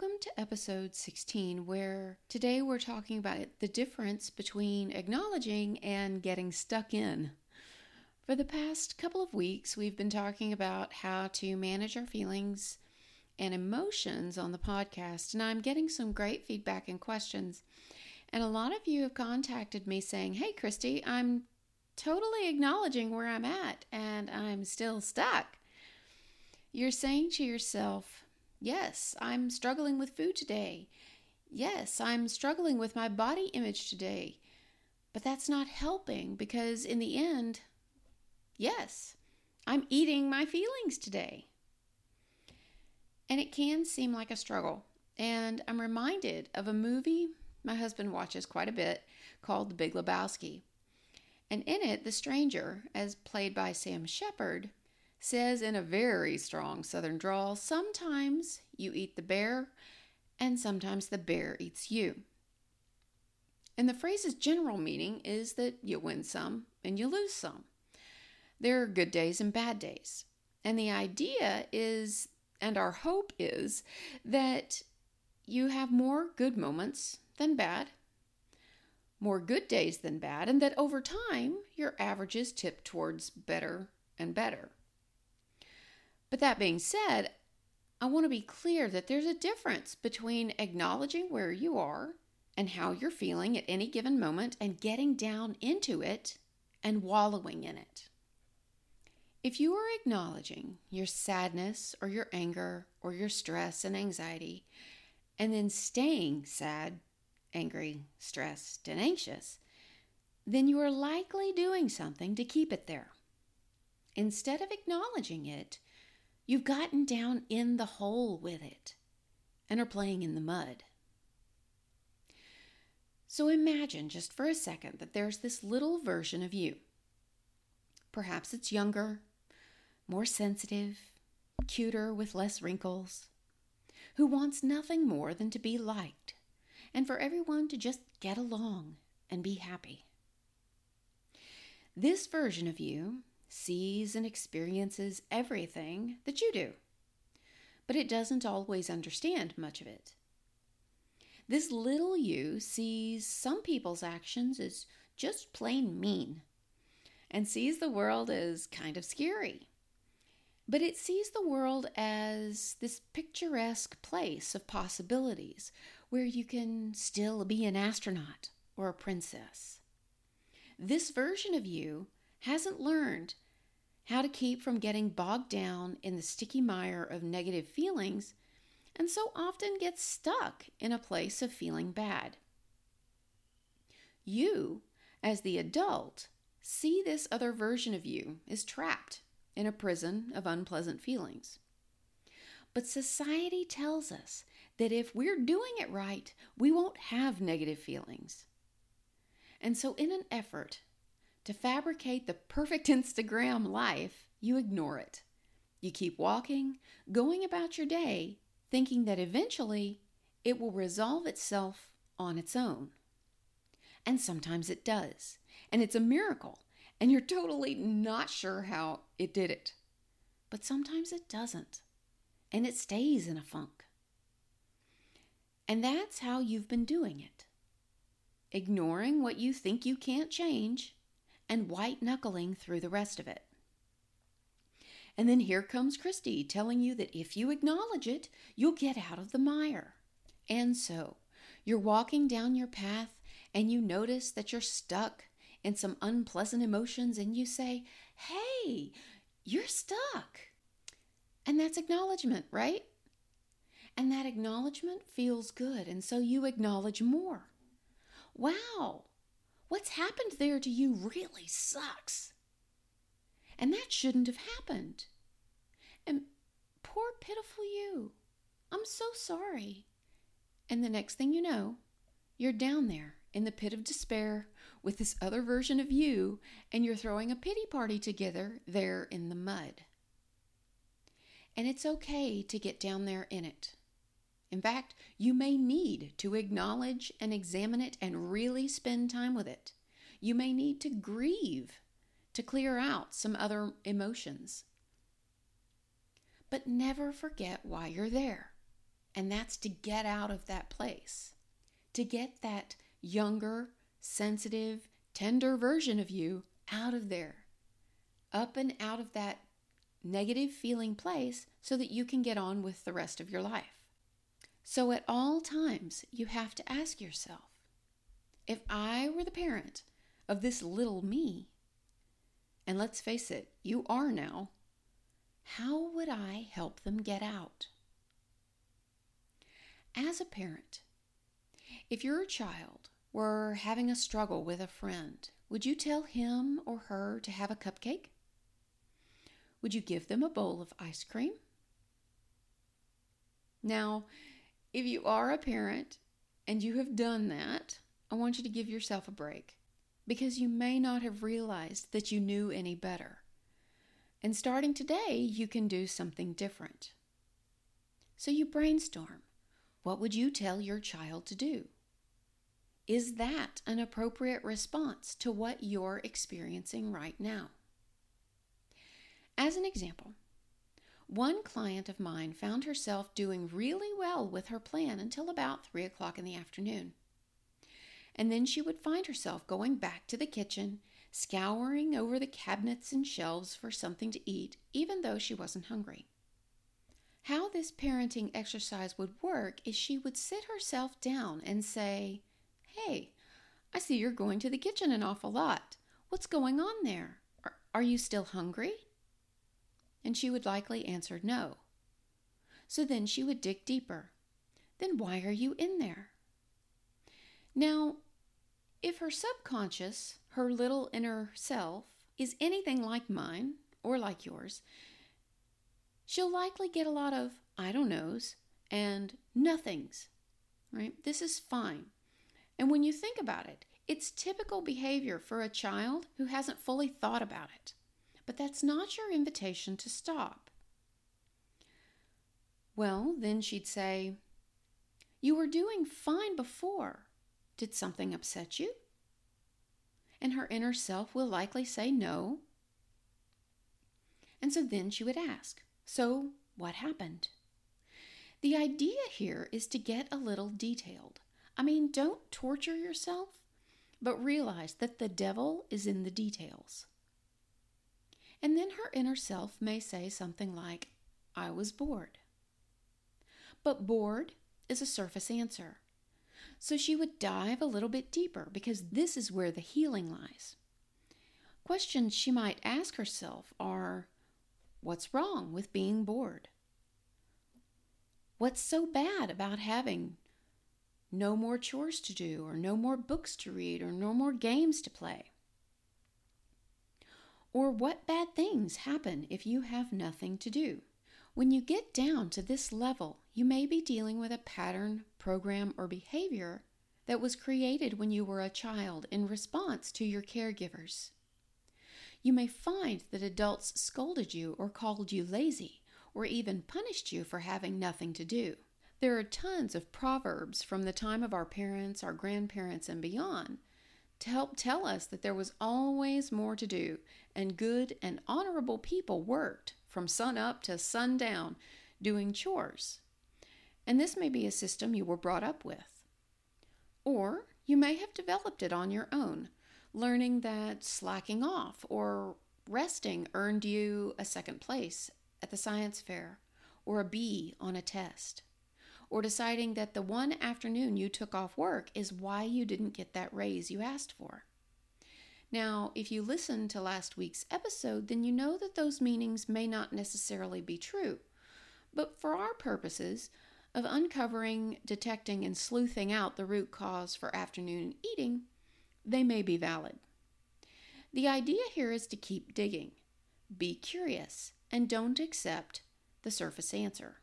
Welcome to episode 16, where today we're talking about the difference between acknowledging and getting stuck in. For the past couple of weeks, we've been talking about how to manage our feelings and emotions on the podcast, and I'm getting some great feedback and questions. And a lot of you have contacted me saying, Hey, Christy, I'm totally acknowledging where I'm at and I'm still stuck. You're saying to yourself, Yes, I'm struggling with food today. Yes, I'm struggling with my body image today. But that's not helping because, in the end, yes, I'm eating my feelings today. And it can seem like a struggle. And I'm reminded of a movie my husband watches quite a bit called The Big Lebowski. And in it, the stranger, as played by Sam Shepard, says in a very strong southern drawl sometimes you eat the bear, and sometimes the bear eats you. And the phrase's general meaning is that you win some and you lose some. There are good days and bad days. And the idea is, and our hope is, that you have more good moments than bad, more good days than bad, and that over time your averages tip towards better and better. But that being said, I want to be clear that there's a difference between acknowledging where you are and how you're feeling at any given moment and getting down into it and wallowing in it. If you are acknowledging your sadness or your anger or your stress and anxiety, and then staying sad, angry, stressed, and anxious, then you are likely doing something to keep it there. Instead of acknowledging it, you've gotten down in the hole with it and are playing in the mud. So imagine just for a second that there's this little version of you. Perhaps it's younger, more sensitive, cuter with less wrinkles, who wants nothing more than to be liked and for everyone to just get along and be happy. This version of you sees and experiences everything that you do, but it doesn't always understand much of it. This little you sees some people's actions as just plain mean and sees the world as kind of scary. But it sees the world as this picturesque place of possibilities where you can still be an astronaut or a princess. This version of you hasn't learned how to keep from getting bogged down in the sticky mire of negative feelings and so often gets stuck in a place of feeling bad. You, as the adult, see this other version of you is trapped in a prison of unpleasant feelings. But society tells us that if we're doing it right, we won't have negative feelings. And so, in an effort to fabricate the perfect Instagram life, you ignore it. You keep walking, going about your day, thinking that eventually it will resolve itself on its own. And sometimes it does. And it's a miracle. And you're totally not sure how it did it. But sometimes it doesn't and it stays in a funk. And that's how you've been doing it ignoring what you think you can't change and white knuckling through the rest of it. And then here comes Christy telling you that if you acknowledge it, you'll get out of the mire. And so, you're walking down your path and you notice that you're stuck in some unpleasant emotions and you say, Hey, you're stuck. And that's acknowledgement, right? And that acknowledgement feels good. And so you acknowledge more. Wow, what's happened there to you really sucks. And that shouldn't have happened. And poor pitiful you. I'm so sorry. And the next thing you know, you're down there in the pit of despair with this other version of you, and you're throwing a pity party together there in the mud. And it's okay to get down there in it. In fact, you may need to acknowledge and examine it and really spend time with it. You may need to grieve to clear out some other emotions. But never forget why you're there. And that's to get out of that place, to get that younger, sensitive, tender version of you out of there, up and out of that negative feeling place so that you can get on with the rest of your life. So at all times, you have to ask yourself if I were the parent of this little me, and let's face it, you are now, how would I help them get out? As a parent, if your child were having a struggle with a friend, would you tell him or her to have a cupcake? Would you give them a bowl of ice cream? Now, if you are a parent and you have done that, I want you to give yourself a break because you may not have realized that you knew any better. And starting today, you can do something different. So you brainstorm. What would you tell your child to do? Is that an appropriate response to what you're experiencing right now? As an example, one client of mine found herself doing really well with her plan until about 3 o'clock in the afternoon. And then she would find herself going back to the kitchen, scouring over the cabinets and shelves for something to eat, even though she wasn't hungry. How this parenting exercise would work is she would sit herself down and say, Hey, I see you're going to the kitchen an awful lot. What's going on there? Are, are you still hungry? And she would likely answer no. So then she would dig deeper. Then why are you in there? Now, if her subconscious, her little inner self, is anything like mine or like yours, she'll likely get a lot of I don't knows and nothings, right? This is fine. And when you think about it, it's typical behavior for a child who hasn't fully thought about it. But that's not your invitation to stop. Well, then she'd say, You were doing fine before. Did something upset you? And her inner self will likely say no. And so then she would ask, So what happened? The idea here is to get a little detailed. I mean, don't torture yourself, but realize that the devil is in the details. And then her inner self may say something like, I was bored. But bored is a surface answer. So she would dive a little bit deeper because this is where the healing lies. Questions she might ask herself are What's wrong with being bored? What's so bad about having no more chores to do, or no more books to read, or no more games to play? Or what bad things happen if you have nothing to do? When you get down to this level, you may be dealing with a pattern, program, or behavior that was created when you were a child in response to your caregivers. You may find that adults scolded you or called you lazy or even punished you for having nothing to do. There are tons of proverbs from the time of our parents, our grandparents, and beyond to help tell us that there was always more to do and good and honorable people worked from sun up to sundown doing chores. And this may be a system you were brought up with. Or you may have developed it on your own, learning that slacking off or resting earned you a second place at the science fair or a B on a test. Or deciding that the one afternoon you took off work is why you didn't get that raise you asked for. Now, if you listened to last week's episode, then you know that those meanings may not necessarily be true. But for our purposes of uncovering, detecting, and sleuthing out the root cause for afternoon eating, they may be valid. The idea here is to keep digging, be curious, and don't accept the surface answer.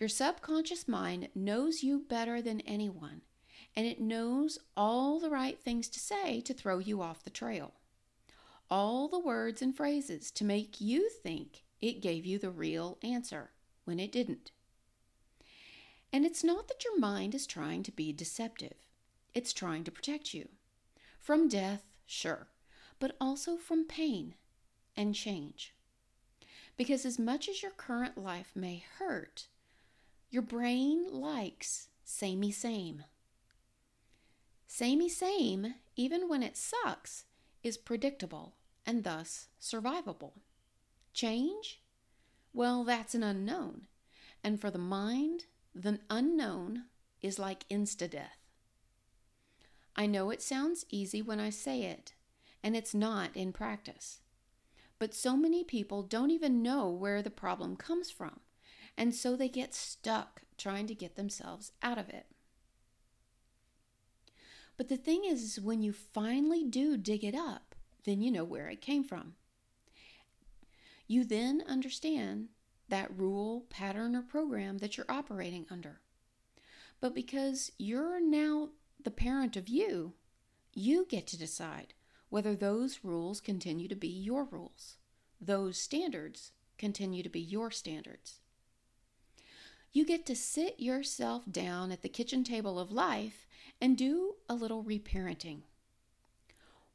Your subconscious mind knows you better than anyone, and it knows all the right things to say to throw you off the trail. All the words and phrases to make you think it gave you the real answer when it didn't. And it's not that your mind is trying to be deceptive, it's trying to protect you. From death, sure, but also from pain and change. Because as much as your current life may hurt, your brain likes samey same. Samey same, even when it sucks, is predictable and thus survivable. Change? Well, that's an unknown. And for the mind, the unknown is like insta death. I know it sounds easy when I say it, and it's not in practice. But so many people don't even know where the problem comes from, and so they get stuck trying to get themselves out of it. But the thing is, when you finally do dig it up, then you know where it came from. You then understand that rule, pattern, or program that you're operating under. But because you're now the parent of you, you get to decide whether those rules continue to be your rules, those standards continue to be your standards. You get to sit yourself down at the kitchen table of life and do a little reparenting.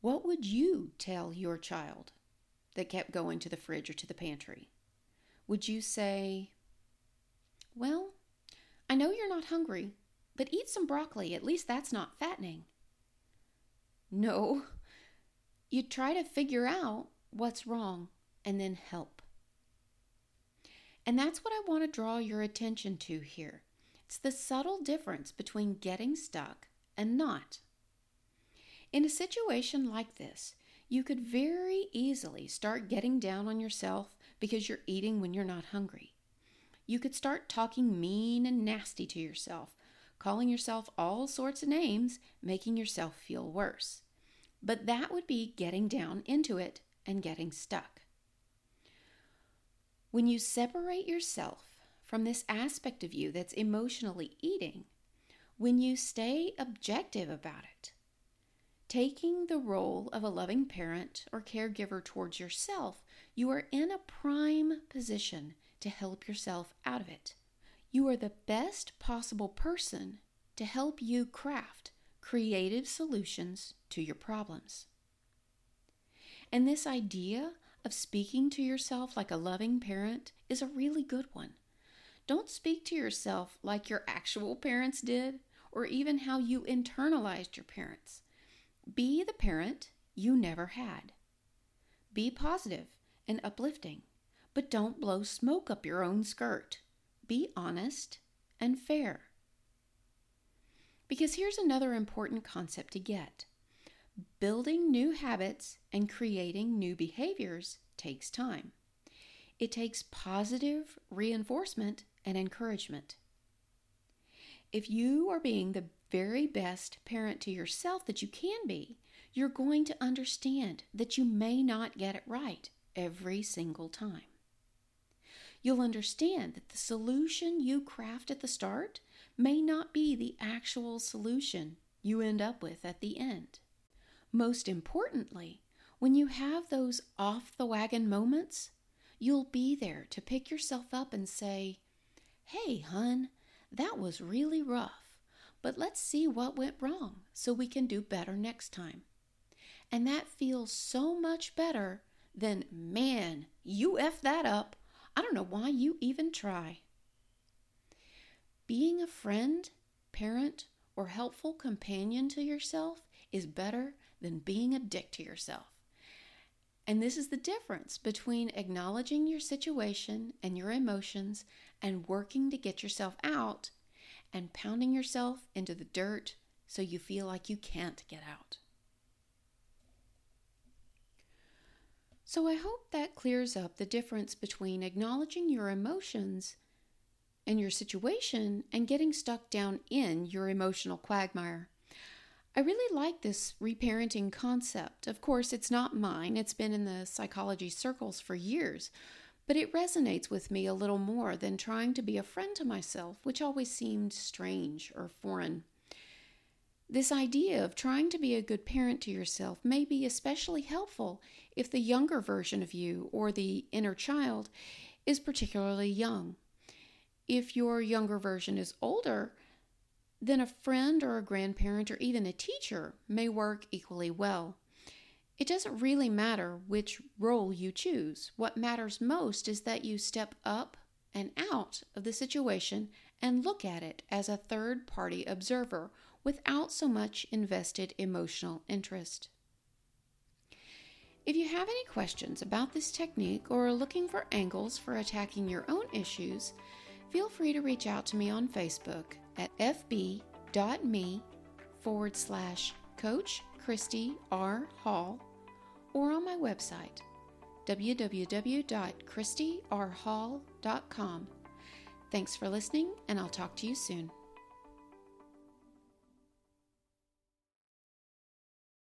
What would you tell your child that kept going to the fridge or to the pantry? Would you say, Well, I know you're not hungry, but eat some broccoli. At least that's not fattening. No, you try to figure out what's wrong and then help. And that's what I want to draw your attention to here. It's the subtle difference between getting stuck and not. In a situation like this, you could very easily start getting down on yourself because you're eating when you're not hungry. You could start talking mean and nasty to yourself, calling yourself all sorts of names, making yourself feel worse. But that would be getting down into it and getting stuck. When you separate yourself from this aspect of you that's emotionally eating, when you stay objective about it, taking the role of a loving parent or caregiver towards yourself, you are in a prime position to help yourself out of it. You are the best possible person to help you craft creative solutions to your problems. And this idea of speaking to yourself like a loving parent is a really good one. Don't speak to yourself like your actual parents did, or even how you internalized your parents. Be the parent you never had. Be positive and uplifting, but don't blow smoke up your own skirt. Be honest and fair. Because here's another important concept to get Building new habits and creating new behaviors takes time. It takes positive reinforcement and encouragement. If you are being the very best parent to yourself that you can be, you're going to understand that you may not get it right every single time. You'll understand that the solution you craft at the start may not be the actual solution you end up with at the end. Most importantly, when you have those off the wagon moments, you'll be there to pick yourself up and say, Hey, hun, that was really rough, but let's see what went wrong so we can do better next time. And that feels so much better than, man, you F that up. I don't know why you even try. Being a friend, parent, or helpful companion to yourself is better than being a dick to yourself. And this is the difference between acknowledging your situation and your emotions and working to get yourself out and pounding yourself into the dirt so you feel like you can't get out. So I hope that clears up the difference between acknowledging your emotions and your situation and getting stuck down in your emotional quagmire. I really like this reparenting concept. Of course, it's not mine, it's been in the psychology circles for years. but it resonates with me a little more than trying to be a friend to myself, which always seemed strange or foreign. This idea of trying to be a good parent to yourself may be especially helpful if the younger version of you or the inner child is particularly young. If your younger version is older, then a friend or a grandparent or even a teacher may work equally well. It doesn't really matter which role you choose. What matters most is that you step up and out of the situation and look at it as a third party observer without so much invested emotional interest. If you have any questions about this technique or are looking for angles for attacking your own issues, feel free to reach out to me on Facebook at fb.me forward slash Coach Christy R. Hall or on my website www.christyrhall.com. Thanks for listening, and I'll talk to you soon.